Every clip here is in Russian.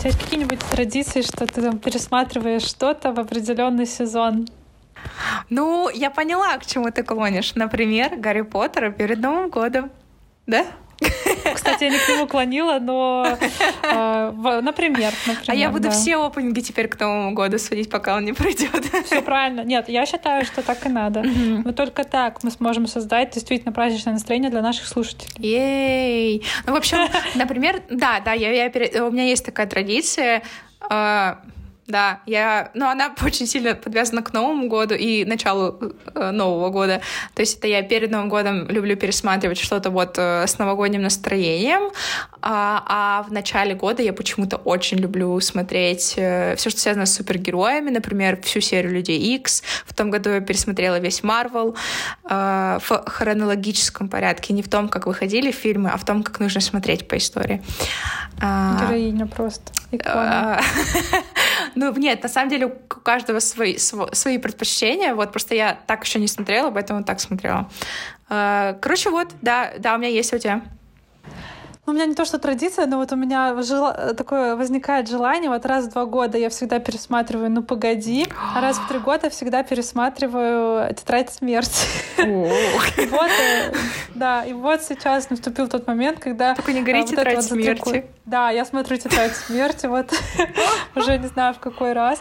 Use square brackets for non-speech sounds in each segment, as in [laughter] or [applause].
У тебя есть какие-нибудь традиции, что ты там пересматриваешь что-то в определенный сезон? Ну, я поняла, к чему ты клонишь. Например, Гарри Поттера перед Новым годом. Да? Кстати, я не к нему клонила, но, э, в, например, например. А я буду да. все опенинги теперь к Новому году сводить, пока он не пройдет. Все правильно. Нет, я считаю, что так и надо. Но только так мы сможем создать действительно праздничное настроение для наших слушателей. Ей! Ну, в общем, [laughs] например, да, да, я, я, у меня есть такая традиция. э, да, я, ну, она [laughs] очень сильно подвязана к Новому году и началу э, Нового года. То есть это я перед Новым годом люблю пересматривать что-то вот э, с новогодним настроением, а, а в начале года я почему-то очень люблю смотреть э, все, что связано с супергероями, например, всю серию Людей X. В том году я пересмотрела весь Марвел э, в хронологическом порядке, не в том, как выходили фильмы, а в том, как нужно смотреть по истории. А, Героиня просто. Икона. [laughs] Ну, нет, на самом деле у каждого свои, сво- свои предпочтения. Вот, просто я так еще не смотрела, поэтому так смотрела. А, Короче, вот, да, да, у меня есть у тебя. У меня не то, что традиция, но вот у меня жела- такое возникает желание. Вот раз в два года я всегда пересматриваю «Ну, погоди», а раз в три [gasps] года всегда пересматриваю «Тетрадь смерти». [laughs] И вот, э, да, и вот сейчас наступил тот момент, когда... Только не а, вот это «Тетрадь смерти». Да, я смотрю «Тетрадь смерти», вот [laughs] уже не знаю в какой раз.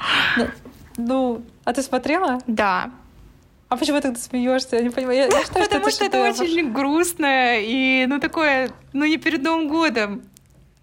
Ну, а ты смотрела? Да. А почему ты тогда смеешься? Я не понимаю. Я, я считаю, Потому что это шедевр. очень грустно и, ну, такое, ну, не перед Новым годом.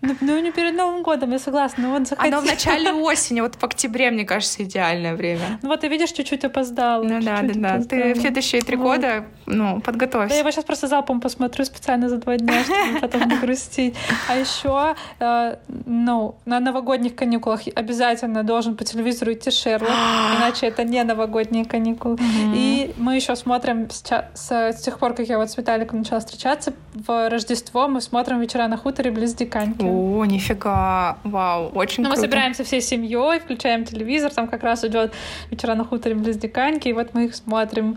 Ну, ну, не перед Новым годом, я согласна. Ну, вот Оно в захотела. начале осени, вот в октябре, мне кажется, идеальное время. Ну вот ты видишь, чуть-чуть опоздала. Ну да, да, да. Ты в следующие три Вот. года, ну, Да, я подготовься. его сейчас просто залпом посмотрю специально за два дня, чтобы потом не грустить. А еще, э, ну, на новогодних каникулах обязательно должен по телевизору идти Шерлок, [gasps] иначе это не новогодние каникулы. И мы еще смотрим с тех пор, как я вот с Виталиком начала встречаться, в Рождество мы смотрим «Вечера на хуторе» близ Диканьки. О, нифига, вау, очень Ну, мы круто. собираемся всей семьей, включаем телевизор, там как раз идет вечера на хуторе близ Диканьки, и вот мы их смотрим.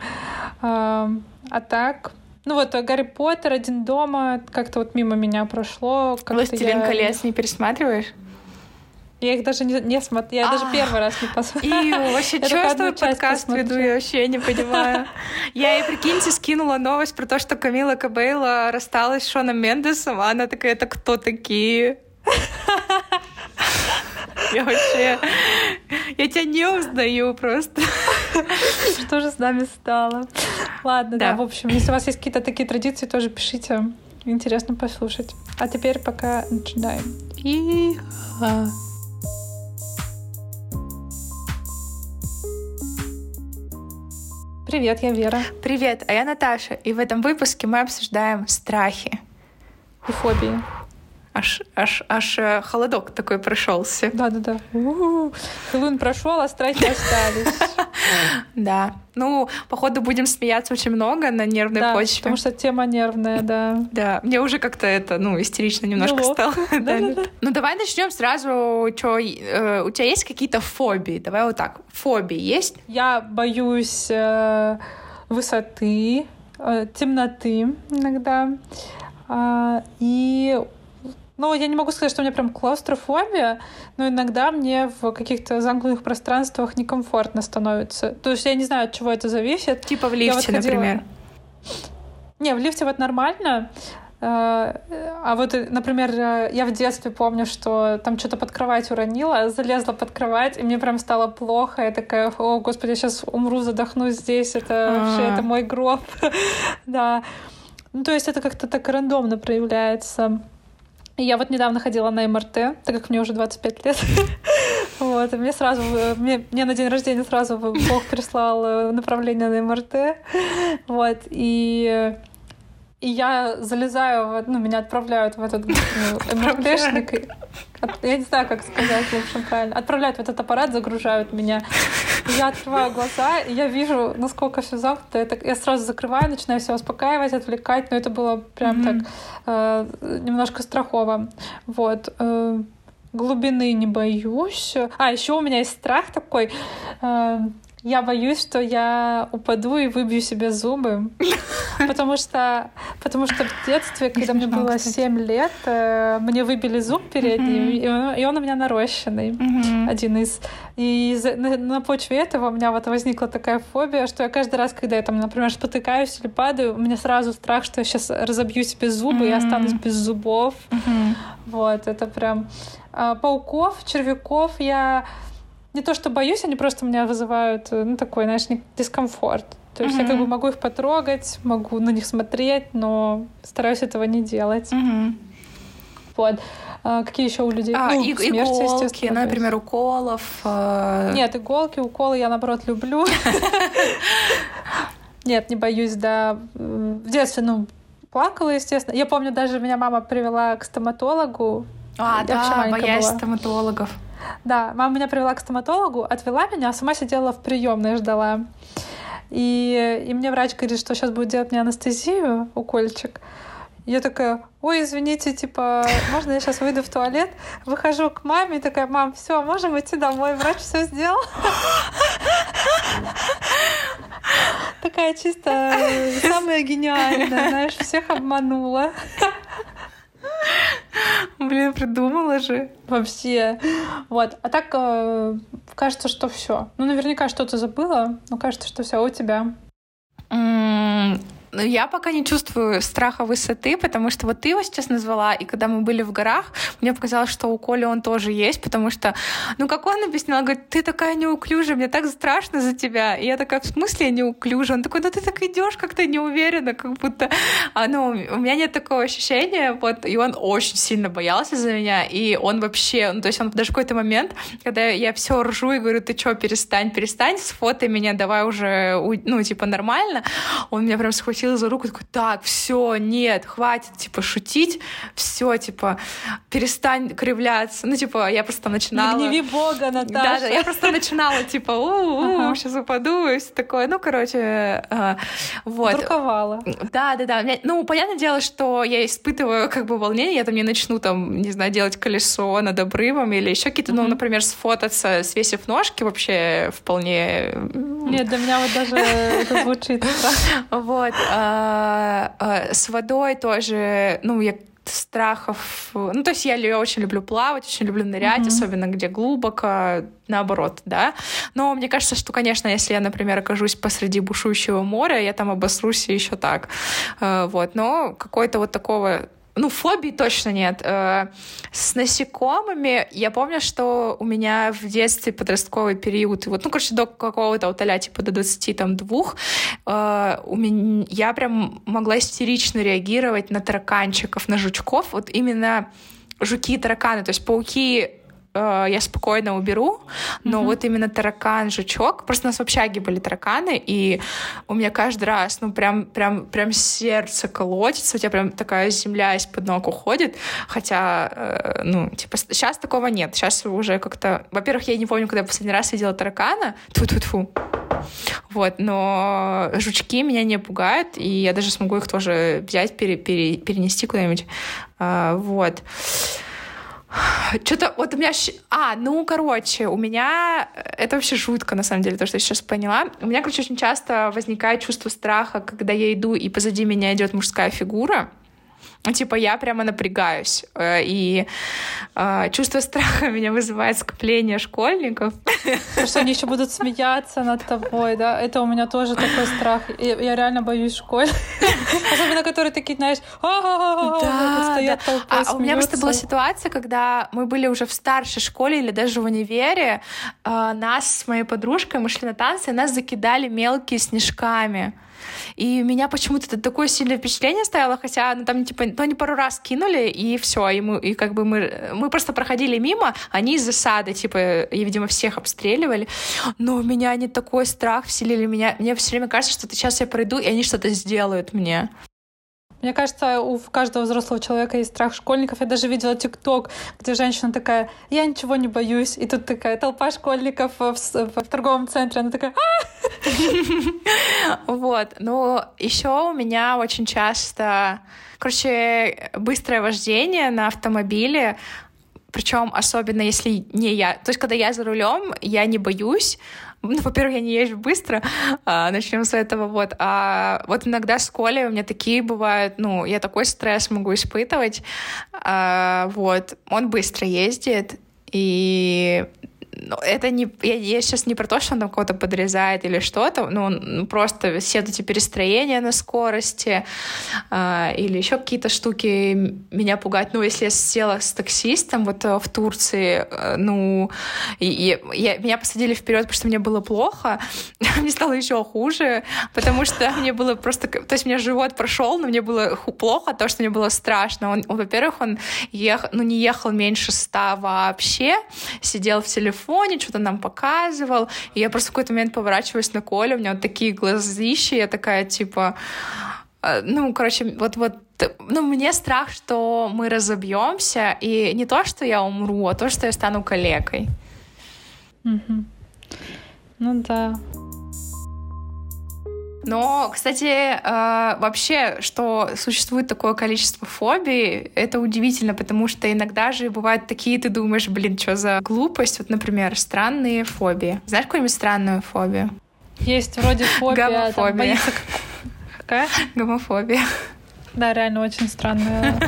А, а так, ну вот Гарри Поттер, Один дома, как-то вот мимо меня прошло. «Властелин я- колец» не пересматриваешь? Я их даже не, не смотрела, я даже А. первый раз не И посмотрела. вообще, [laughs] Я что я часть подкаст веду, посмотрела. я вообще не понимаю. [laughs] Я ей, прикиньте, скинула новость про то, что Камила Кабейла рассталась с Шоном Мендесом, а она такая, это кто такие? [laughs] Я вообще... Я тебя не узнаю просто. Что же с нами стало? Ладно, да. Да. в общем, если у вас есть какие-то такие традиции, тоже пишите. Интересно послушать. А теперь пока начинаем. И... Привет, я Вера. Привет, а я Наташа, и в этом выпуске мы обсуждаем страхи. И фобии. Аж, аж, аж э, холодок такой прошелся. Да-да-да. Хэллоуин прошел, а страхи остались. [laughs] Да. Ну, походу, будем смеяться очень много на нервной Да, почве. потому что тема нервная, да. Да, мне уже как-то это, ну, истерично немножко стало. [laughs] Да, Да-да-да. да. Ну, давай начнем сразу. Чё, э, у тебя есть какие-то фобии? Давай вот так. Фобии есть? Я боюсь э, высоты, э, темноты иногда. А, и ну, я не могу сказать, что у меня прям клаустрофобия, но иногда мне в каких-то замкнутых пространствах некомфортно становится. То есть я не знаю, от чего это зависит. Типа в Я вот лифте, ходила- например. Не, в лифте вот нормально. Э, А вот, э, например, э, я в детстве помню, что там что-то под кровать уронила, залезла под кровать, и мне прям стало плохо. Я такая, о, господи, я сейчас умру, задохнусь здесь. Это вообще, А. это мой гроб. [laughs] Да. Ну, то есть это как-то так рандомно проявляется. Я вот недавно ходила на МРТ, так как мне уже 25 лет. [laughs] Вот, и мне сразу, мне, мне на день рождения сразу Бог прислал э, направление на МРТ. Вот, и, и я залезаю, в, ну, меня отправляют в этот ну, [laughs] МРТшник. Я не знаю, как сказать, в общем, правильно. Отправляют в этот аппарат, загружают меня. Я открываю глаза, и я вижу, насколько все замкнуто. Я, так- я сразу закрываю, начинаю себя успокаивать, отвлекать, но это было прям так э, немножко страхово. Вот. э, глубины не боюсь. А, еще у меня есть страх такой. э, я боюсь, что я упаду и выбью себе зубы, [laughs] потому что, потому что в детстве, когда мне было 7 лет, э, мне выбили зуб передний, и он у меня нарощенный, один из. И на почве этого у меня вот возникла такая фобия, что я каждый раз, когда я там, например, спотыкаюсь или падаю, у меня сразу страх, что я сейчас разобью себе зубы и останусь без зубов. Вот, это прям... А, пауков, червяков я не то что боюсь, они просто меня вызывают, э, ну, такой, знаешь, дискомфорт. То есть mm-hmm. я как бы могу их потрогать, могу на них смотреть, но стараюсь этого не делать. Mm-hmm. Вот. А, какие еще у людей? А, ну, и, смерти, иголки, например, уколов. Э... Нет, иголки, уколы я, наоборот, люблю. [laughs] Нет, не боюсь, да. В детстве, ну, плакала, естественно. Я помню, даже меня мама привела к стоматологу. А, да, боясь стоматологов. Да, мама меня привела к стоматологу, отвела меня, а сама сидела в приемной ждала. И, и мне врач говорит, что сейчас будет делать мне анестезию, укольчик. Я такая, ой, извините, типа, можно я сейчас выйду в туалет? Выхожу к маме и такая, мам, все, можем идти домой, врач все сделал. Такая чисто самая гениальная, знаешь, всех обманула. Блин, придумала же. Вообще. Вот. А так э, кажется, что все. Ну, наверняка что-то забыла, но кажется, что все у тебя. Ну, я пока не чувствую страха высоты, потому что вот ты его сейчас назвала, и когда мы были в горах, мне показалось, что у Коли он тоже есть, потому что, ну, как он объяснял, говорит, ты такая неуклюжая, мне так страшно за тебя. И я такая, в смысле я неуклюжа? Он такой, ну, ты так идешь как-то неуверенно, как будто... А, ну, у меня нет такого ощущения, вот, и он очень сильно боялся за меня, и он вообще, ну, то есть он даже какой-то момент, когда я все ржу и говорю, ты что, перестань, перестань, сфотай меня, давай уже, ну, типа, нормально, он меня прям схватил схватила за руку, такой, так, все, нет, хватит, типа, шутить, все, типа, перестань кривляться. Ну, типа, я просто начинала... Не гневи Бога, Наташа. Да, да, я просто начинала, типа, у сейчас упаду, и все такое. Ну, короче, а, вот. Дурковала. Да, да, да. Ну, понятное дело, что я испытываю, как бы, волнение, я там не начну, там, не знаю, делать колесо над обрывом или еще какие-то, ну, например, сфотаться, свесив ножки, вообще вполне... Нет, для меня вот даже это звучит. [laughs] Вот. А, а, с водой тоже, ну, я страхов. Ну, то есть я, я очень люблю плавать, очень люблю нырять, mm-hmm. особенно где глубоко, наоборот, да. Но мне кажется, что, конечно, если я, например, окажусь посреди бушующего моря, я там обосрусь еще так. Э, вот. Но какой-то вот такого ну, фобий точно нет. Э, с насекомыми я помню, что у меня в детстве подростковый период, вот, ну, короче, до какого-то вот типа до 22, э, у меня, я прям могла истерично реагировать на тараканчиков, на жучков, вот именно жуки и тараканы, то есть пауки э, я спокойно уберу, но mm-hmm. вот именно таракан, жучок, просто у нас в общаге были тараканы, и у меня каждый раз, ну, прям, прям, прям сердце колотится, у тебя прям такая земля из-под ног уходит, хотя, э, ну, типа, сейчас такого нет, сейчас уже как-то, во-первых, я не помню, когда я последний раз видела таракана, тьфу-тьфу-тьфу, вот, но жучки меня не пугают, и я даже смогу их тоже взять, пере, пере, перенести куда-нибудь, э, вот. Что-то вот у меня... А, ну, короче, у меня... Это вообще жутко, на самом деле, то, что я сейчас поняла. У меня, короче, очень часто возникает чувство страха, когда я иду, и позади меня идет мужская фигура. Ну, типа, я прямо напрягаюсь. Э, и э, чувство страха [laughs] меня вызывает скопление школьников. Потому что они еще будут смеяться над тобой, да? Это у меня тоже такой страх. Я, я реально боюсь школы. [laughs] Особенно, которые такие, знаешь, да, стоят да. А у меня просто была ситуация, когда мы были уже в старшей школе или даже в универе, э, нас с моей подружкой, мы шли на танцы, и нас закидали мелкие снежками. И меня почему-то это такое сильное впечатление стояло, хотя ну, там типа, ну, они пару раз кинули, и все, и, мы, и как бы мы, мы просто проходили мимо, они из засады, типа, и, видимо, всех обстреливали, но у меня они такой страх вселили меня, мне все время кажется, что сейчас я пройду, и они что-то сделают мне. Мне кажется, у каждого взрослого человека есть страх школьников. Я даже видела ТикТок, где женщина такая, я ничего не боюсь. И тут такая толпа школьников в, в, в торговом центре. Она такая, [laughs] Вот. Ну, еще у меня очень часто, короче, быстрое вождение на автомобиле причем особенно если не я. То есть, когда я за рулем, я не боюсь, [laughs] ну, во-первых, я не езжу быстро, а, начнем с этого, вот. А вот иногда в школе у меня такие бывают, ну, я такой стресс могу испытывать, а, вот. Он быстро ездит, и ну, это не... Я, я сейчас не про то, что он там кого-то подрезает или что-то, ну, просто все эти перестроения на скорости э, или еще какие-то штуки меня пугают. Ну, если я села с таксистом вот э, в Турции, э, ну, и, и я, меня посадили вперед, потому что мне было плохо, [laughs] мне стало еще хуже, потому что мне было просто... То есть у меня живот прошел, но мне было плохо, то, что мне было страшно. Он, он во-первых, он ехал, ну, не ехал меньше ста вообще, сидел в телефоне, телефоне, что-то нам показывал. И я просто в какой-то момент поворачиваюсь на Колю, у меня вот такие глазища, я такая, типа... Э, ну, короче, вот-вот ну, мне страх, что мы разобьемся, и не то, что я умру, а то, что я стану калекой. Угу. Ну да. Но, кстати, э, вообще, что существует такое количество фобий, это удивительно, потому что иногда же бывают такие, ты думаешь, блин, что за глупость. Вот, например, странные фобии. Знаешь какую-нибудь странную фобию? Есть вроде фобия. Гомофобия. боится... Какая? Гомофобия. Да, реально очень странная.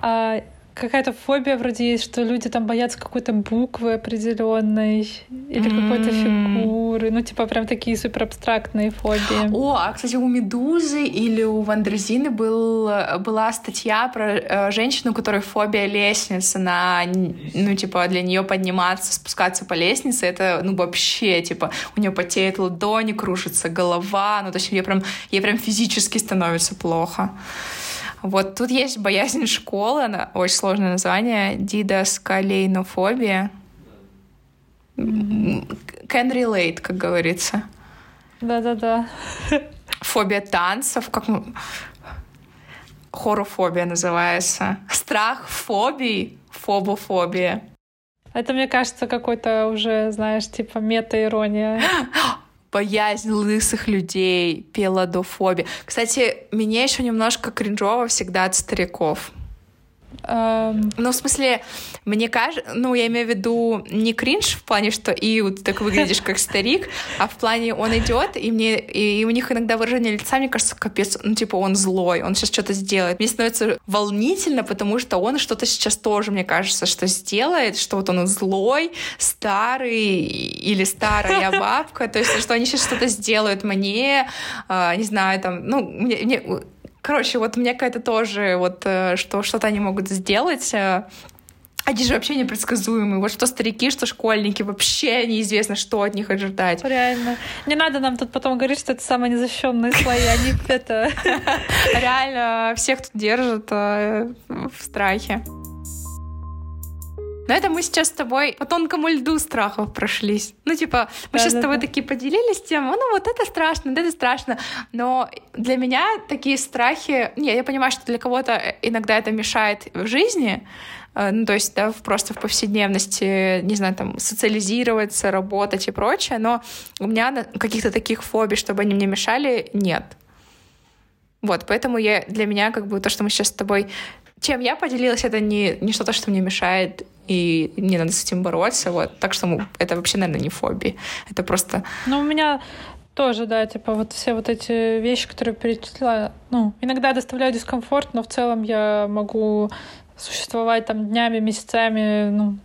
[laughs] Какая-то фобия вроде есть, что люди там боятся какой-то буквы определенной или mm-hmm. какой-то фигуры. Ну, типа, прям такие супер абстрактные фобии. О, а, кстати, у Медузы или у Wonderzine ы был, была статья про э, женщину, у которой фобия лестницы на, ну, типа, для нее подниматься, спускаться по лестнице, это, ну, вообще, типа, у нее потеет ладони, кружится голова, ну, то есть ей прям, ей прям физически становится плохо. Вот тут есть боязнь школы, она очень сложное название, дидаскалейнофобия. Can relate, как говорится. Да-да-да. Фобия танцев, как хорофобия называется. Страх фобий, фобофобия. Это, мне кажется, какой-то уже, знаешь, типа мета-ирония. [gasps] [gasps] боязнь лысых людей, пелодофобия. Кстати, мне еще немножко кринжово всегда от стариков. Um... Ну, в смысле, мне кажется, ну, я имею в виду не кринж в плане, что и вот так выглядишь как старик, а в плане он идет, и мне, и у них иногда выражение лица, мне кажется, капец, ну, типа, он злой, он сейчас что-то сделает. Мне становится волнительно, потому что он что-то сейчас тоже, мне кажется, что сделает, что вот он злой, старый или старая бабка, то есть, что они сейчас что-то сделают мне, э, не знаю, там, ну, мне, мне Короче, вот меня какая-то тоже вот, э, что что-то они могут сделать, э, они же вообще непредсказуемые. Вот что старики, что школьники, вообще неизвестно, что от них ожидать. Реально. Не надо нам тут потом говорить, что это самые незащищенные слои. Они [laughs] это... Реально всех тут держат э, в страхе. Но это мы сейчас с тобой по тонкому льду страхов прошлись. Ну, типа, мы да, сейчас да, с тобой да. такие поделились тем, ну, вот это страшно, это страшно. Но для меня такие страхи... Не, я понимаю, что для кого-то иногда это мешает в жизни, э, ну, то есть, да, просто в повседневности, не знаю, там, социализироваться, работать и прочее, но у меня каких-то таких фобий, чтобы они мне мешали, нет. Вот, поэтому я, для меня как бы то, что мы сейчас с тобой чем я поделилась, это не, не что-то, что мне мешает, и мне надо с этим бороться. Вот. Так что это вообще, наверное, не фобия. Это просто... Ну, у меня тоже, да, типа вот все вот эти вещи, которые перечислила, ну, иногда доставляют дискомфорт, но в целом я могу существовать там днями, месяцами, ну,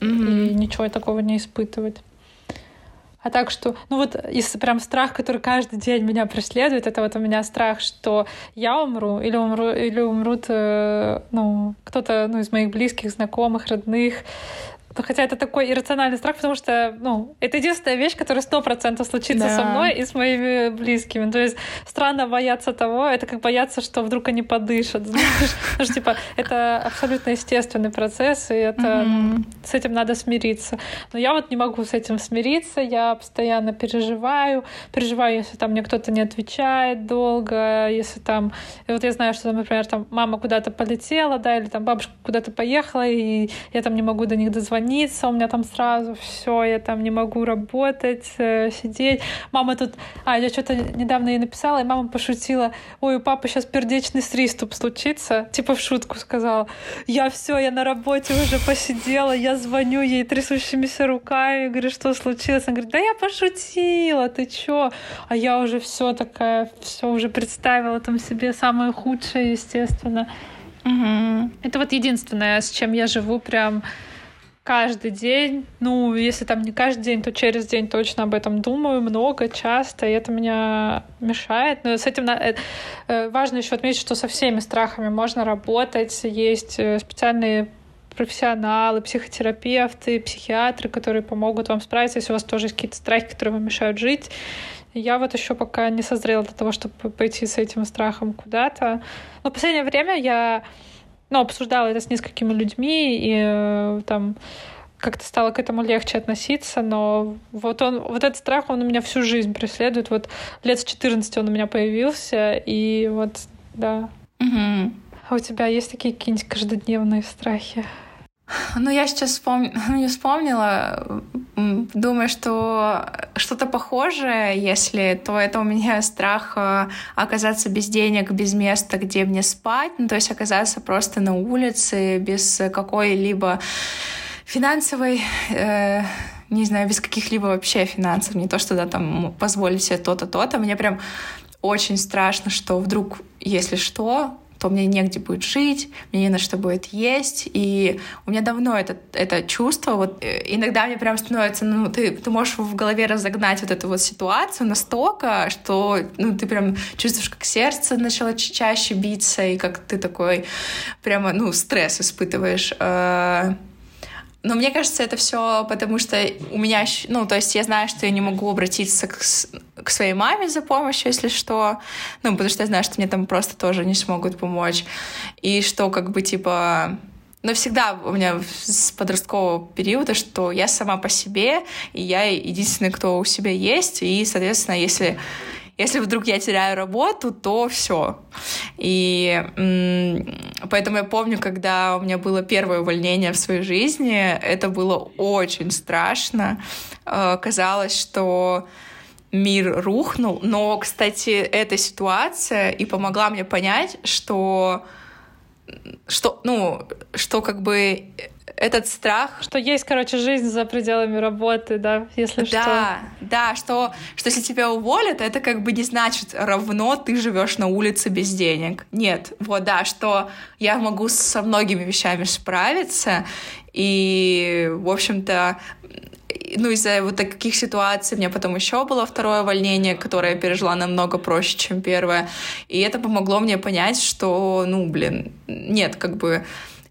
mm-hmm. и ничего такого не испытывать. А так что, ну вот, если прям страх, который каждый день меня преследует, это вот у меня страх, что я умру, или, умру, или умрут, э, ну, кто-то ну, из моих близких, знакомых, родных, хотя это такой иррациональный страх, потому что, ну, это единственная вещь, которая сто процентов случится да. со мной и с моими близкими. То есть странно бояться того, это как бояться, что вдруг они подышат, знаешь? [laughs] Потому что, типа, это абсолютно естественный процесс, и это, ну, с этим надо смириться. Но я вот не могу с этим смириться, я постоянно переживаю, переживаю, если там мне кто-то не отвечает долго, если там... И вот я знаю, что, например, там мама куда-то полетела, да, или там бабушка куда-то поехала, и я там не могу до них дозвониться, больница, у меня там сразу все, я там не могу работать, э, сидеть. Мама тут... А, я что-то недавно ей написала, и мама пошутила, ой, у папы сейчас пердечный приступ случится, типа в шутку сказала. Я все, я на работе уже посидела, я звоню ей трясущимися руками, говорю, что случилось? Она говорит, да я пошутила, ты чё? А я уже все такая, все уже представила там себе самое худшее, естественно. Угу. Это вот единственное, с чем я живу прям каждый день. Ну, если там не каждый день, то через день точно об этом думаю много, часто, и это меня мешает. Но с этим э, э, важно еще отметить, что со всеми страхами можно работать. Есть э, специальные профессионалы, психотерапевты, психиатры, которые помогут вам справиться, если у вас тоже есть какие-то страхи, которые вам мешают жить. Я вот еще пока не созрела для того, чтобы пойти с этим страхом куда-то. Но в последнее время я ну, обсуждала это с несколькими людьми, и э, там как-то стало к этому легче относиться, но вот он, вот этот страх, он у меня всю жизнь преследует. Вот лет с 14 он у меня появился, и вот, да. Угу. А у тебя есть такие какие-нибудь каждодневные страхи? Ну, я сейчас вспом... [laughs] ну, не вспомнила. Думаю, что что-то похожее, если, то это у меня страх э, оказаться без денег, без места, где мне спать. Ну, то есть оказаться просто на улице без какой-либо финансовой... Э, не знаю, без каких-либо вообще финансов, не то, что да, там позволить себе то-то, то-то. Мне прям очень страшно, что вдруг, если что, то мне негде будет жить, мне не на что будет есть. И у меня давно это, это чувство. Вот э, иногда мне прям становится, ну, ты, ты можешь в голове разогнать вот эту вот ситуацию настолько, что ну, ты прям чувствуешь, как сердце начало чаще биться, и как ты такой прямо, ну, стресс испытываешь. Но мне кажется, это все потому, что у меня, ну, то есть я знаю, что я не могу обратиться к, к своей маме за помощью, если что, ну, потому что я знаю, что мне там просто тоже не смогут помочь, и что как бы типа но всегда у меня с подросткового периода, что я сама по себе, и я единственный, кто у себя есть, и, соответственно, если если вдруг я теряю работу, то все. И поэтому я помню, когда у меня было первое увольнение в своей жизни, это было очень страшно. Э, казалось, что мир рухнул. Но, кстати, эта ситуация и помогла мне понять, что что, ну, что как бы этот страх. Что есть, короче, жизнь за пределами работы, да, если да, что. Да, да, что, что если тебя уволят, это как бы не значит равно ты живешь на улице без денег. Нет, вот, да, что я могу со многими вещами справиться, и, в общем-то, ну, из-за вот таких ситуаций у меня потом еще было второе увольнение, которое я пережила намного проще, чем первое. И это помогло мне понять, что, ну, блин, нет, как бы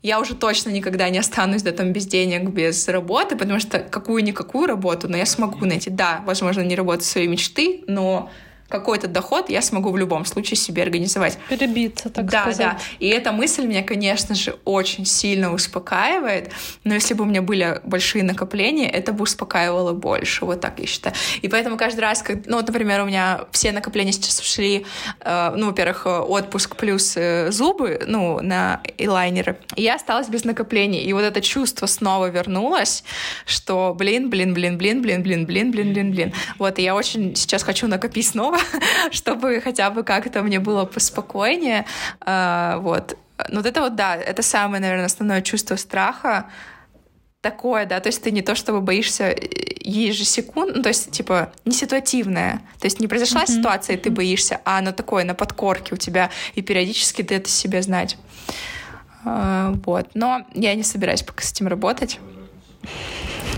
я уже точно никогда не останусь, да, там, без денег, без работы, потому что какую-никакую работу, но я смогу найти. Да, возможно, не работать своей мечты, но какой-то доход я смогу в любом случае себе организовать. Перебиться, так да, сказать. Да, да. И эта мысль меня, конечно же, очень сильно успокаивает. Но если бы у меня были большие накопления, это бы успокаивало больше. Вот так я считаю. И поэтому каждый раз, как, ну вот, например, у меня все накопления сейчас ушли, э, ну, во-первых, отпуск плюс э, зубы, ну, на элайнеры. И я осталась без накоплений. И вот это чувство снова вернулось, что, блин, блин, блин, блин, блин, блин, блин, блин, блин, блин. Вот, и я очень сейчас хочу накопить снова, [laughs] чтобы хотя бы как-то мне было поспокойнее. А, вот. Но вот это вот, да, это самое, наверное, основное чувство страха, такое, да, то есть ты не то чтобы боишься э, ежесекундно, ну, то есть, типа, не ситуативное, то есть не произошла mm-hmm. ситуация, и ты боишься, а оно такое, на подкорке у тебя, и периодически ты это себе знать. А, вот, но я не собираюсь пока с этим работать.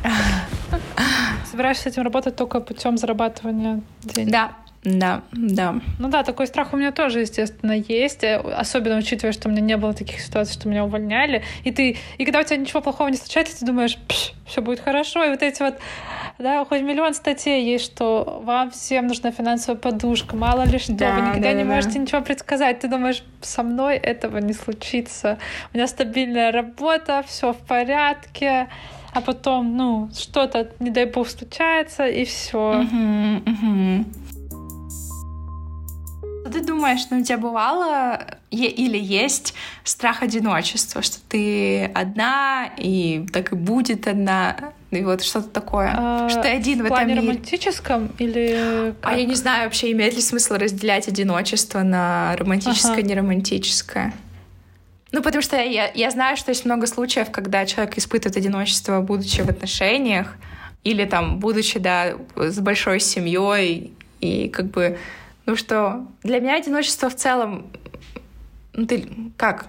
[laughs] Собираешься с этим работать только путем зарабатывания денег? Да, да, да. Ну да, такой страх у меня тоже, естественно, есть. Э, особенно учитывая, что у меня не было таких ситуаций, что меня увольняли. И ты, и когда у тебя ничего плохого не случается, ты думаешь, все будет хорошо. И вот эти вот, да, хоть миллион статей есть, что вам всем нужна финансовая подушка, мало ли что, да, вы никогда да, не да. можете ничего предсказать. Ты думаешь, со мной этого не случится. У меня стабильная работа, все в порядке а потом, ну, что-то, не дай бог, случается, и все. Угу, угу. Ты думаешь, ну у тебя бывало или есть страх одиночества, что ты одна и так и будет одна, и вот что-то такое, а, что ты один в, в этом мире. романтическом или как? А я не знаю вообще имеет ли смысл разделять одиночество на романтическое, Ага. неромантическое. Ну, потому что я, я знаю, что есть много случаев, когда человек испытывает одиночество, будучи в отношениях, или там, будучи, да, с большой семьей, и как бы, ну что, для меня одиночество в целом, ну ты как?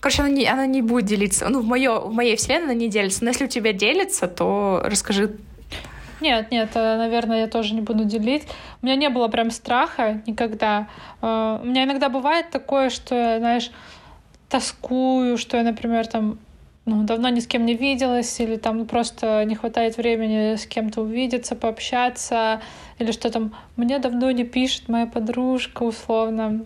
Короче, оно не, оно не будет делиться. Ну, в, моё, в моей вселенной оно не делится. Но если у тебя делится, то расскажи. Нет, нет, э, наверное, я тоже не буду делить. У меня не было прям страха никогда. Э, У меня иногда бывает такое, что знаешь, тоскую, что я, например, там ну, давно ни с кем не виделась, или там просто не хватает времени с кем-то увидеться, пообщаться, или что там мне давно не пишет моя подружка, условно.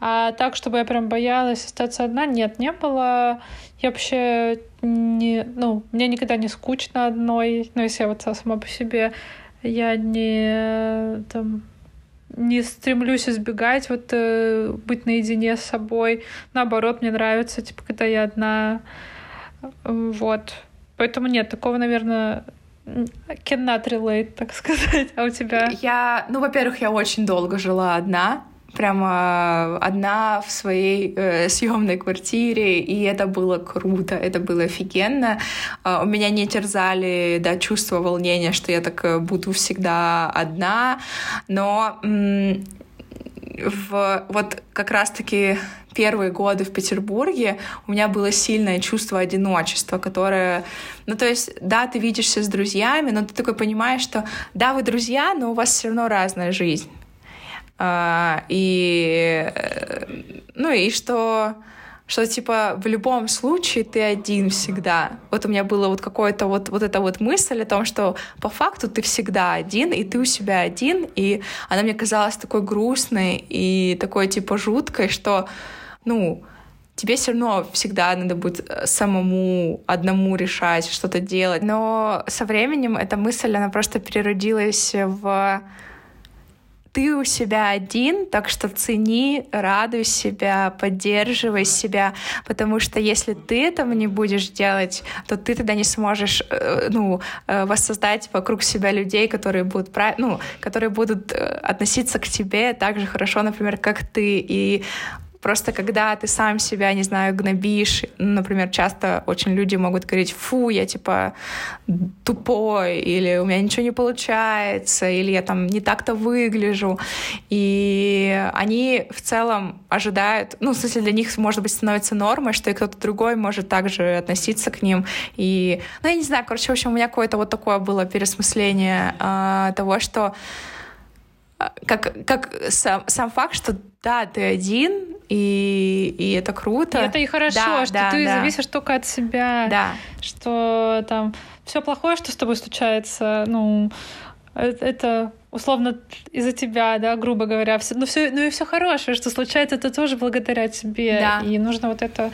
А так, чтобы я прям боялась остаться одна, нет, не было. Я вообще не... Ну, мне никогда не скучно одной. Ну, если я вот сама по себе, я не там не стремлюсь избегать вот э, быть наедине с собой. Наоборот, мне нравится, типа, когда я одна. Э, Вот. Поэтому нет, такого, наверное, cannot relate, так сказать. А у тебя? Я, ну, во-первых, я очень долго жила одна, прямо одна в своей э, съемной квартире, и это было круто, это было офигенно. Э, у меня не терзали, да, чувство волнения, что я так э, буду всегда одна, но в вот как раз-таки первые годы в Петербурге у меня было сильное чувство одиночества, которое, ну то есть, да, ты видишься с друзьями, но ты такой понимаешь, что да, вы друзья, но у вас все равно разная жизнь. А, и, э, ну и что, что типа в любом случае ты один всегда. Вот у меня было вот какое-то вот, вот эта вот мысль о том, что по факту ты всегда один, и ты у себя один, и она мне казалась такой грустной и такой типа жуткой, что, ну, тебе все равно всегда надо будет э, самому одному решать, что-то делать. Но со временем эта мысль, она просто переродилась в ты у себя один, так что цени, радуй себя, поддерживай себя, потому что если ты этого не будешь делать, то ты тогда не сможешь, э, ну, э, воссоздать вокруг себя людей, которые будут, ну, которые будут э, относиться к тебе так же хорошо, например, как ты, и Просто когда ты сам себя, не знаю, гнобишь, ну, например, часто очень люди могут говорить, фу, я типа тупой, или у меня ничего не получается, или я там не так-то выгляжу. И они в целом ожидают, ну, в смысле, для них, может быть, становится нормой, что и кто-то другой может также относиться к ним. И, ну, я не знаю, короче, в общем, у меня какое-то вот такое было пересмысление э, того, что как, как сам, сам факт, что да, ты один, и, и это круто. И это и хорошо, да, что да, ты да. зависишь только от себя. Да. Что там все плохое, что с тобой случается, ну, э- это условно из-за тебя, да, грубо говоря. Все, ну, все, ну и все хорошее, что случается, это тоже благодаря тебе. Да. И нужно вот это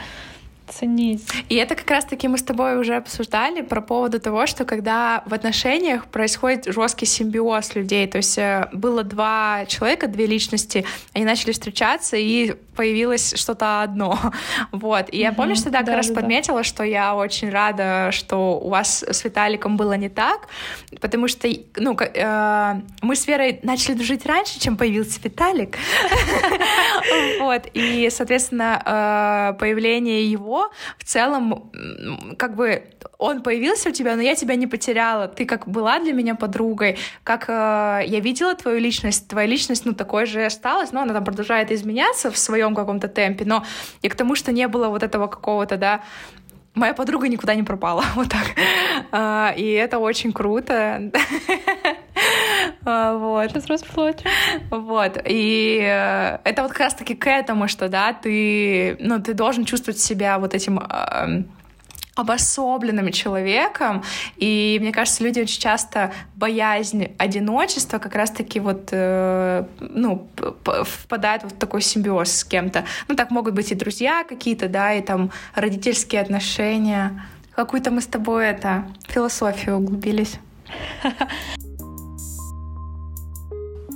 ценить. И это как раз-таки мы с тобой уже обсуждали про поводу того, что когда в отношениях происходит жесткий симбиоз людей, то есть э, было два человека, две личности, они начали встречаться, и появилось что-то одно. [laughs] Вот. И я Мгм. помню, что тогда как Да, раз да, да. подметила, что я очень рада, что у вас с Виталиком было не так, потому что, ну, э, мы с Верой начали дружить раньше, чем появился Виталик. [laughs] Вот. И, соответственно, э, появление его в целом, как бы он появился у тебя, но я тебя не потеряла. Ты как была для меня подругой, как э, я видела твою личность, твоя личность, ну, такой же осталась, но она там продолжает изменяться в своем каком-то темпе, но и к тому, что не было вот этого какого-то, да, моя подруга никуда не пропала, [laughs] вот так. А, И это очень круто. [laughs] А, Вот. Сейчас расплачу. Вот. И э, это вот как раз-таки к этому, что, да, ты, ну, ты должен чувствовать себя вот этим эм, обособленным человеком, и мне кажется, люди очень часто боязнь одиночества как раз-таки вот, э, ну, впадают в такой симбиоз с кем-то. Ну, так могут быть и друзья какие-то, да, и там родительские отношения. Какую-то мы с тобой это философию углубились.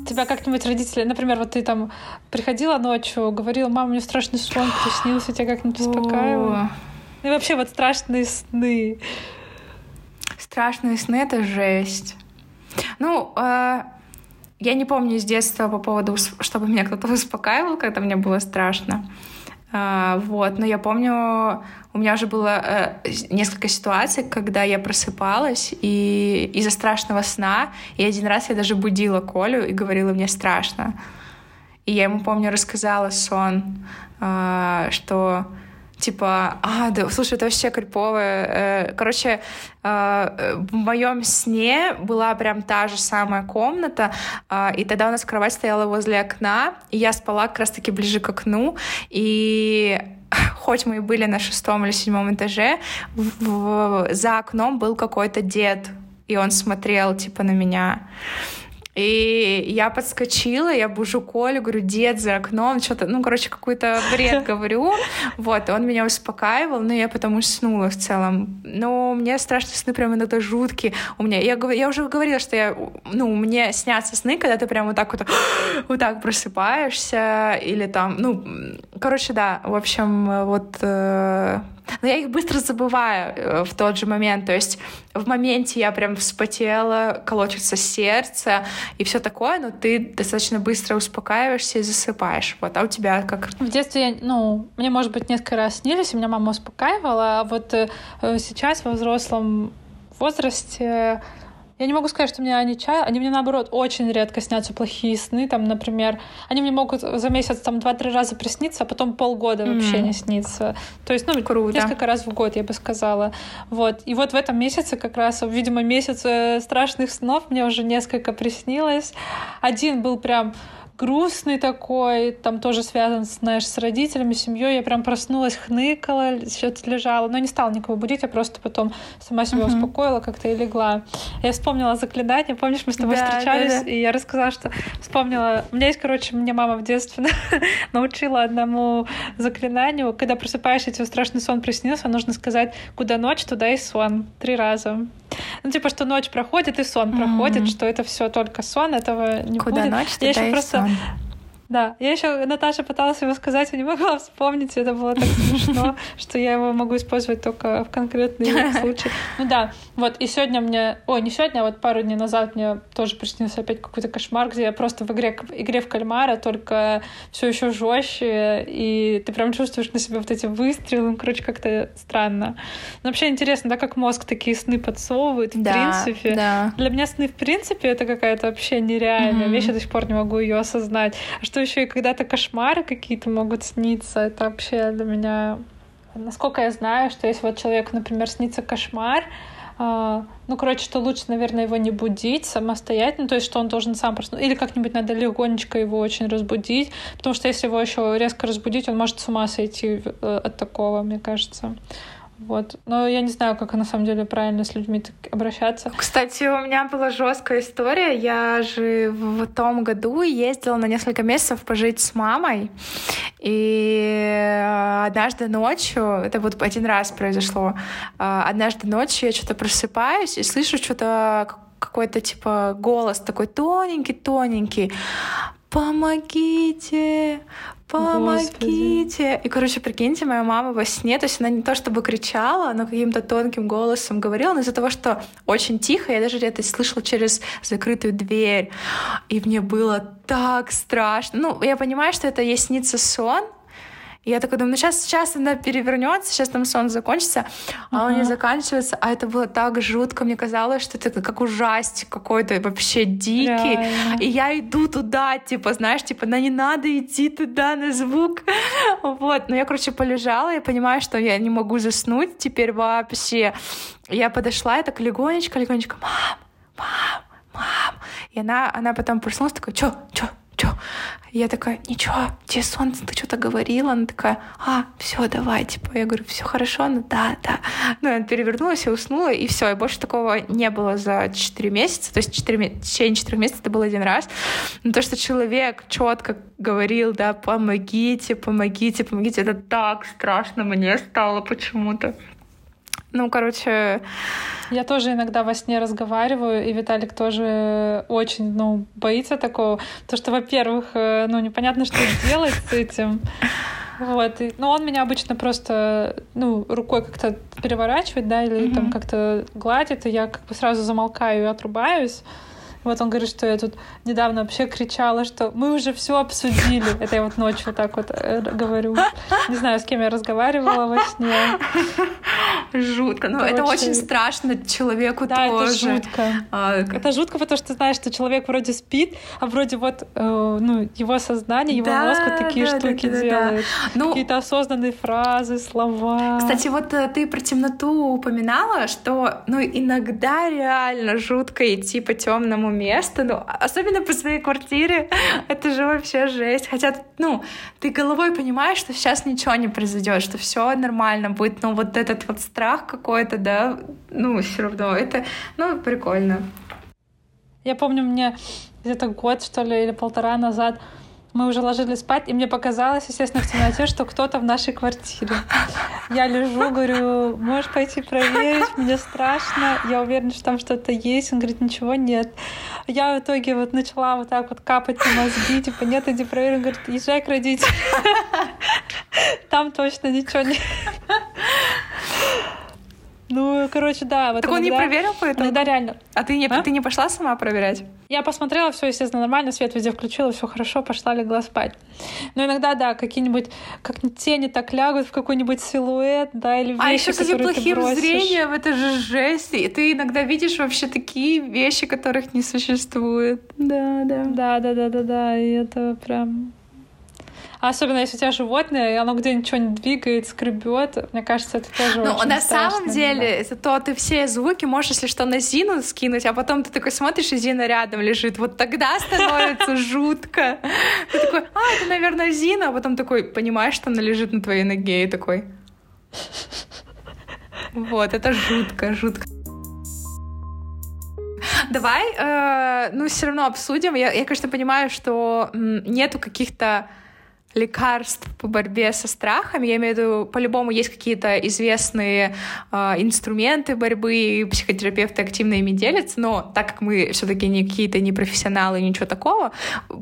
тебя как-нибудь родители, например, вот ты там приходила ночью, говорила, мама, мне страшный сон приснился, тебя как-нибудь успокаивала? Ну и вообще вот страшные сны. Страшные сны — это жесть. Ну, э, я не помню с детства по поводу, чтобы меня кто-то [laughs] успокаивал, когда мне было страшно. А, вот, но я помню, у меня уже было э, несколько ситуаций, когда я просыпалась и из-за страшного сна, и один раз я даже будила Колю и говорила, мне страшно. И я ему, помню, рассказала сон, э, что типа, а, да, слушай, это вообще криповое. Э, короче, э, в моем сне была прям та же самая комната, э, и тогда у нас кровать стояла возле окна, и я спала как раз-таки ближе к окну, и [laughs] хоть мы и были на шестом или седьмом этаже, в, в, за окном был какой-то дед, и он смотрел, типа, на меня. И я подскочила, я бужу Колю, говорю, дед за окном, что-то, ну, короче, какой-то бред [laughs] говорю. Вот, он меня успокаивал, но я потом уснула в целом. Но мне страшно сны прям иногда жуткие. У меня, я, я уже говорила, что я, ну, мне снятся сны, когда ты прям вот так вот, [gasps] вот так просыпаешься, или там, ну, короче, да, в общем, вот э, но я их быстро забываю э, в тот же момент. То есть в моменте я прям вспотела, колочется сердце и все такое, но ты достаточно быстро успокаиваешься и засыпаешь. Вот, а у тебя как? В детстве, ну, мне, может быть, несколько раз снились, и меня мама успокаивала, а вот э, сейчас во взрослом возрасте я не могу сказать, что мне они чай, они мне наоборот очень редко снятся плохие сны, там, например, они мне могут за месяц там два-три раза присниться, а потом полгода mm-hmm. вообще не снится. То есть, ну, Круто. несколько раз в год, я бы сказала. Вот. И вот в этом месяце как раз, видимо, месяц э, страшных снов мне уже несколько приснилось. Один был прям грустный такой, там тоже связан, знаешь, с родителями, семьей. Я прям проснулась, хныкала, что-то лежала, но не стала никого будить, я просто потом сама себя uh-huh. успокоила как-то и легла. Я вспомнила заклинание, помнишь, мы с тобой да, встречались, да, да. и я рассказала, что вспомнила. У меня есть, короче, мне мама в детстве [laughs] научила одному заклинанию. Когда просыпаешься, тебе страшный сон приснился, нужно сказать, куда ночь, туда и сон. Три раза. Ну, типа, что ночь проходит и сон mm-hmm. проходит, что это все только сон, этого не Куда будет. ночь, я еще просто сон. Да, я еще Наташа пыталась его сказать, я не могла вспомнить, это было так смешно, что я его могу использовать только в конкретные [laughs] случаи. Ну да, вот, и сегодня мне, ой, не сегодня, а вот пару дней назад мне тоже приснился опять какой-то кошмар, где я просто в игре, в игре в кальмара, только все еще жестче, и ты прям чувствуешь на себе вот эти выстрелы, ну, короче, как-то странно. Но вообще интересно, да, как мозг такие сны подсовывает, в да, принципе. Да. Для меня сны, в принципе, это какая-то вообще нереальная mm-hmm. вещь, я до сих пор не могу ее осознать. А что еще и когда-то кошмары какие-то могут сниться. Это вообще для меня... Насколько я знаю, что если вот человеку, например, снится кошмар, ну, короче, что лучше, наверное, его не будить самостоятельно, то есть, что он должен сам проснуться, или как-нибудь надо легонечко его очень разбудить, потому что если его еще резко разбудить, он может с ума сойти э, от такого, мне кажется. Вот. Но я не знаю, как на самом деле правильно с людьми так обращаться. Кстати, у меня была жесткая история. Я же в том году ездила на несколько месяцев пожить с мамой. И однажды ночью, это вот один раз произошло, а, однажды ночью я что-то просыпаюсь и слышу что-то какой-то типа голос такой тоненький-тоненький. Помогите, помогите. Господи. И, короче, прикиньте, моя мама во сне, то есть она не то чтобы кричала, но каким-то тонким голосом говорила, но из-за того, что очень тихо, я даже это слышала через закрытую дверь. И мне было так страшно. Ну, я понимаю, что это ей снится сон, и я такая думаю, ну сейчас, сейчас она перевернется, сейчас там сон закончится, а он не заканчивается. А это было так жутко, мне казалось, что это как ужастик какой-то вообще дикий. Реально. И я иду туда, типа, знаешь, типа, на не надо идти туда на звук. [laughs] Вот, но я, короче, полежала, я понимаю, что я не могу заснуть теперь вообще. Я подошла, я так легонечко, легонечко, мам, мам, мам. И она, она потом проснулась, такая, чё, чё, чё? Я такая, ничего, тебе солнце, ты что-то говорила? Она такая, а, все, давай, типа, я говорю, все хорошо, ну да, да. Ну, я перевернулась и уснула, и все, и больше такого не было за 4 месяца, то есть 4, в течение 4 месяцев это был один раз. Но то, что человек четко говорил, да, помогите, помогите, помогите, это так страшно мне стало почему-то. Ну, короче... Я тоже иногда во сне разговариваю, и Виталик тоже очень, ну, боится такого. То, что, во-первых, э, ну, непонятно, что делать с этим. Вот. И, ну, он меня обычно просто, ну, рукой как-то переворачивает, да, или mm-hmm. там как-то гладит, и я как бы сразу замолкаю и отрубаюсь. Вот он говорит, что я тут недавно вообще кричала, что мы уже все обсудили. Это я вот ночью вот так вот э, говорю. Не знаю, с кем я разговаривала во сне. Жутко. Но Короче, это очень страшно человеку да, тоже. это жутко. А, это жутко, потому что ты знаешь, что человек вроде спит, а вроде вот э, ну, его сознание, его да, мозг вот такие да, штуки да, да, делает. Да. Ну, Какие-то осознанные фразы, слова. Кстати, вот э, ты про темноту упоминала, что ну, иногда реально жутко идти по темному место, ну, особенно по своей квартире, [laughs] это же вообще жесть. Хотя, ну, ты головой понимаешь, что сейчас ничего не произойдет, что все нормально будет, но вот этот вот страх какой-то, да, ну, все равно, это, ну, прикольно. Я помню, мне где-то год, что ли, или полтора назад мы уже ложились спать, и мне показалось, естественно, в темноте, что кто-то в нашей квартире. Я лежу, говорю, можешь пойти проверить, мне страшно, я уверена, что там что-то есть. Он говорит, ничего нет. Я в итоге вот начала вот так вот капать на мозги, типа, нет, иди проверь. Он говорит, езжай к родителям. Там точно ничего нет. Ну, короче, да. Вот так он не проверил поэтому? Иногда реально. А ты не, а? ты не пошла сама проверять? Я посмотрела, все, естественно, нормально, свет везде включила, все хорошо, пошла, легла спать. Но иногда, да, какие-нибудь, как тени так лягут в какой-нибудь силуэт, да, или а вещи, А еще, кстати, плохим зрением, это же жесть. И ты иногда видишь вообще такие вещи, которых не существует. Да, да. Да, да, да, да, да, и это прям а особенно если у тебя животное, и оно где-нибудь что-нибудь двигает, скребет, мне кажется, это тоже Ну, на страшно, самом деле, да. то ты все звуки можешь, если что, на Зину скинуть, а потом ты такой смотришь, и Зина рядом лежит. Вот тогда становится [laughs] жутко. Ты такой, а, это, наверное, Зина, а потом такой, понимаешь, что она лежит на твоей ноге, и такой... Вот, это жутко, жутко. Давай, э, ну, все равно обсудим. Я, я, конечно, понимаю, что нету каких-то лекарств по борьбе со страхом. Я имею в виду, по-любому есть какие-то известные э, инструменты борьбы, и психотерапевты активно ими делятся, но так как мы все-таки не какие-то не профессионалы, ничего такого,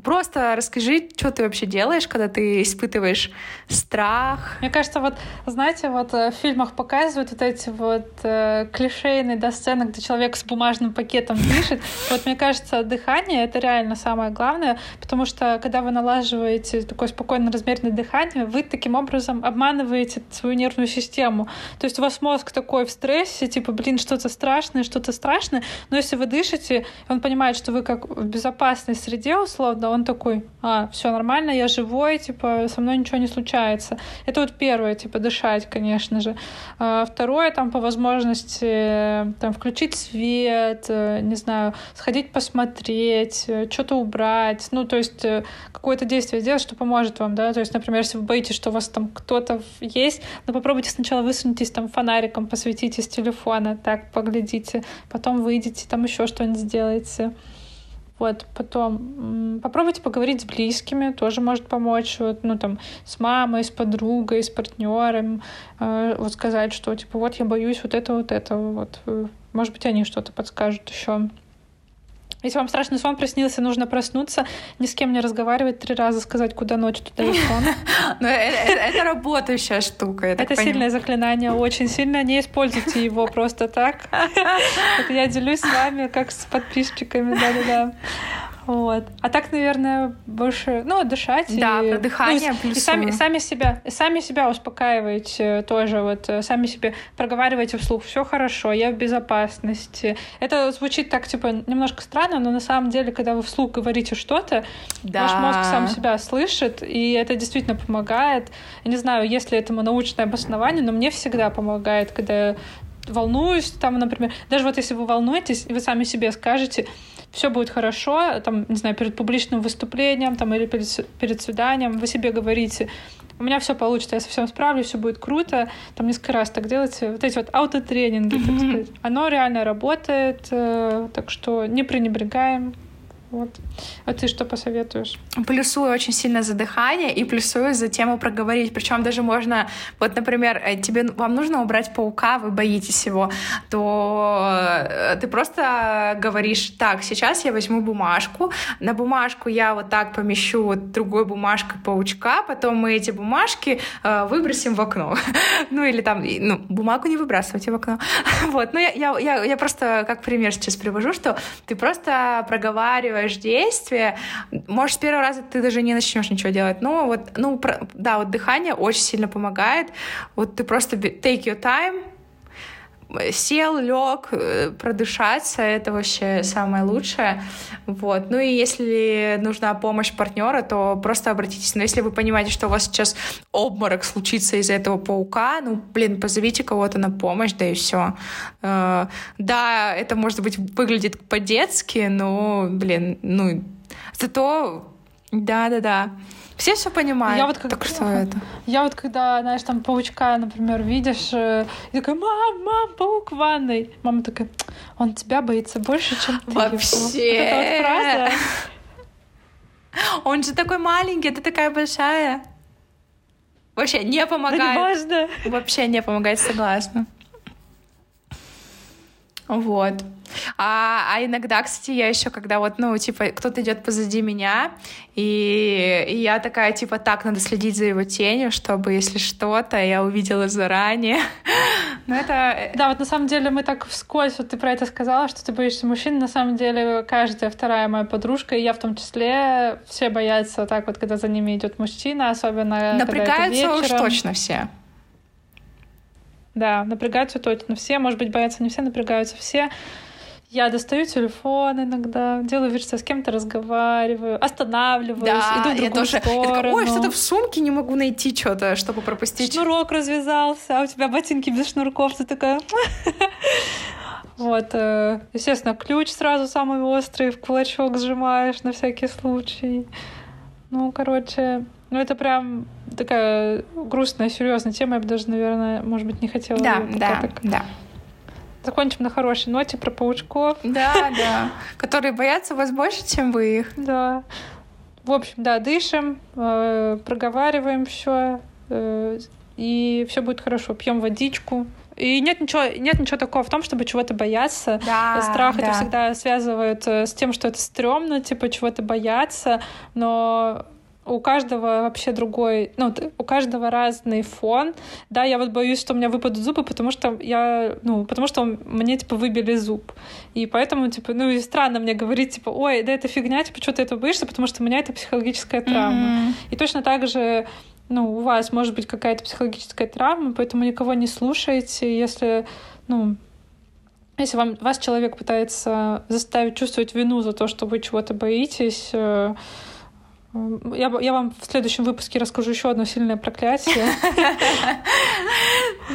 просто расскажи, что ты вообще делаешь, когда ты испытываешь страх. Мне кажется, вот, знаете, вот э, в фильмах показывают вот эти вот э, клишейные да, сцены, где человек с бумажным пакетом дышит. Вот мне кажется, дыхание — это реально самое главное, потому что когда вы налаживаете такой спокойный спокойно размеренное дыхание, вы таким образом обманываете свою нервную систему. То есть у вас мозг такой в стрессе, типа, блин, что-то страшное, что-то страшное, но если вы дышите, он понимает, что вы как в безопасной среде, условно, он такой, а, все нормально, я живой, типа, со мной ничего не случается. Это вот первое, типа, дышать, конечно же. А второе, там, по возможности, там, включить свет, э, не знаю, сходить посмотреть, э, что-то убрать, ну, то есть э, какое-то действие сделать, что поможет вам вам, да, то есть, например, если вы боитесь, что у вас там кто-то есть, но попробуйте сначала высуньтесь там фонариком, посветите с телефона, так, поглядите, потом выйдете, там еще что-нибудь сделаете. Вот, потом попробуйте поговорить с близкими, тоже может помочь, вот, ну, там, с мамой, с подругой, с партнером, э, вот сказать, что, типа, вот я боюсь вот этого, вот этого, вот, может быть, они что-то подскажут еще. Если вам страшный сон приснился, нужно проснуться, ни с кем не разговаривать, три раза сказать, куда ночь, туда и сон. [laughs] Но это работающая штука. Это сильное заклинание, очень сильно. Не используйте его просто так. [laughs] Это я делюсь с вами, как с подписчиками. Да-да-да. Вот. А так, наверное, больше, ну, дышать. Да, и, про дыхание ну, и, и сами, сами себя, сами себя успокаиваете тоже, вот, э, сами себе проговариваете вслух, все хорошо, я в безопасности. Это звучит так, типа, немножко странно, но на самом деле, когда вы вслух говорите что-то, да. ваш мозг сам себя слышит, и это действительно помогает. Я не знаю, есть ли этому научное обоснование, но мне всегда помогает, когда волнуюсь, там, например, даже вот если вы волнуетесь, и вы сами себе скажете, все будет хорошо, там, не знаю, перед публичным выступлением там, или перед, перед свиданием, вы себе говорите, у меня все получится, я совсем справлюсь, все будет круто. Там несколько раз так делайте. Вот эти вот аутотренинги, mm-hmm. так сказать. Оно реально работает, э, так что не пренебрегаем. Вот. А ты что посоветуешь? Плюсую очень сильно за дыхание и плюсую за тему проговорить. Причем даже можно, вот, например, э, тебе вам нужно убрать паука, вы боитесь его, то э, ты просто говоришь, так, сейчас я возьму бумажку, на бумажку я вот так помещу вот другой бумажкой паучка, потом мы эти бумажки э, выбросим в окно. [laughs] ну или там, ну, бумагу не выбрасывайте в окно. [laughs] вот, ну я, я, я, я просто как пример сейчас привожу, что ты просто проговариваешь проговариваешь действие, может, с первого раза ты даже не начнешь ничего делать. Ну, вот, ну, да, вот дыхание очень сильно помогает. Вот ты просто take your time, сел, лег, э, продышаться, это вообще самое лучшее. Вот. Ну и если нужна помощь партнера, то просто обратитесь. Но если вы понимаете, что у вас сейчас обморок случится из-за этого паука, ну, блин, позовите кого-то на помощь, да и все. Э, да, это, может быть, выглядит по-детски, но, блин, ну, зато, да-да-да. Все все понимают. Я вот как, так что это? Я вот когда, знаешь, там паучка, например, видишь, э, и такая, мам, мам, паук в ванной. Мама такая, он тебя боится больше, чем ты Вообще. Вот эта вот фраза. Он же такой маленький, ты такая большая. Вообще не помогает. Да не важно. Вообще не помогает, согласна. Вот. А, а иногда, кстати, я еще, когда вот, ну, типа, кто-то идет позади меня, и, и я такая, типа, так, надо следить за его тенью, чтобы, если что-то, я увидела заранее. [laughs] Но это... Э, да, вот на самом деле мы так вскользь, вот ты про это сказала, что ты боишься мужчин, на самом деле каждая вторая моя подружка, и я в том числе, все боятся так вот, когда за ними идет мужчина, особенно Напрягаются уж точно все. Да, напрягаются точно все. Может быть, боятся не все, напрягаются все. Я достаю телефон иногда, делаю вид, что с кем-то разговариваю, останавливаюсь, да, иду в другую я тоже, сторону. Я такая, Ой, что-то в сумке не могу найти что-то, чтобы пропустить. Шнурок развязался, а у тебя ботинки без шнурков, ты такая... [laughs] Вот, э, естественно, ключ сразу самый острый, в кулачок сжимаешь на всякий случай. Ну, короче, ну это прям такая грустная, серьезная тема. Я бы даже, наверное, может быть, не хотела. Да, да, так... да. Закончим на хорошей ноте про паучков. Да, да. Которые боятся вас больше, чем вы их. Да. В общем, да, дышим, э, проговариваем все, э, и все будет хорошо. Пьем водичку. И нет ничего, нет ничего такого в том, чтобы чего-то бояться. Да, Страх да. это всегда связывают э, с тем, что это стрёмно, типа чего-то бояться, но у каждого вообще другой, ну, у каждого разный фон. Да, я вот боюсь, что у меня выпадут зубы, потому что я, ну, потому что мне, типа, выбили зуб. И поэтому, типа, ну, и странно мне говорить, типа, ой, да это фигня, типа, что ты этого боишься, потому что у меня это психологическая травма. Mm-hmm. И точно так же ну, у вас может быть какая-то психологическая травма, поэтому никого не слушайте. Если, ну, если вам, вас человек пытается заставить чувствовать вину за то, что вы чего-то боитесь, э, я, я вам в следующем выпуске расскажу еще одно сильное проклятие. [laughs]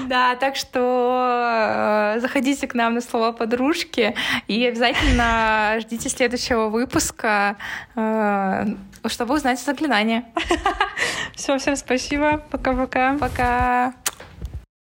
Да, так что э, заходите к нам на слова подружки и обязательно ждите следующего выпуска, э, чтобы узнать заклинание. [laughs] Все, всем спасибо. Пока-пока. Пока.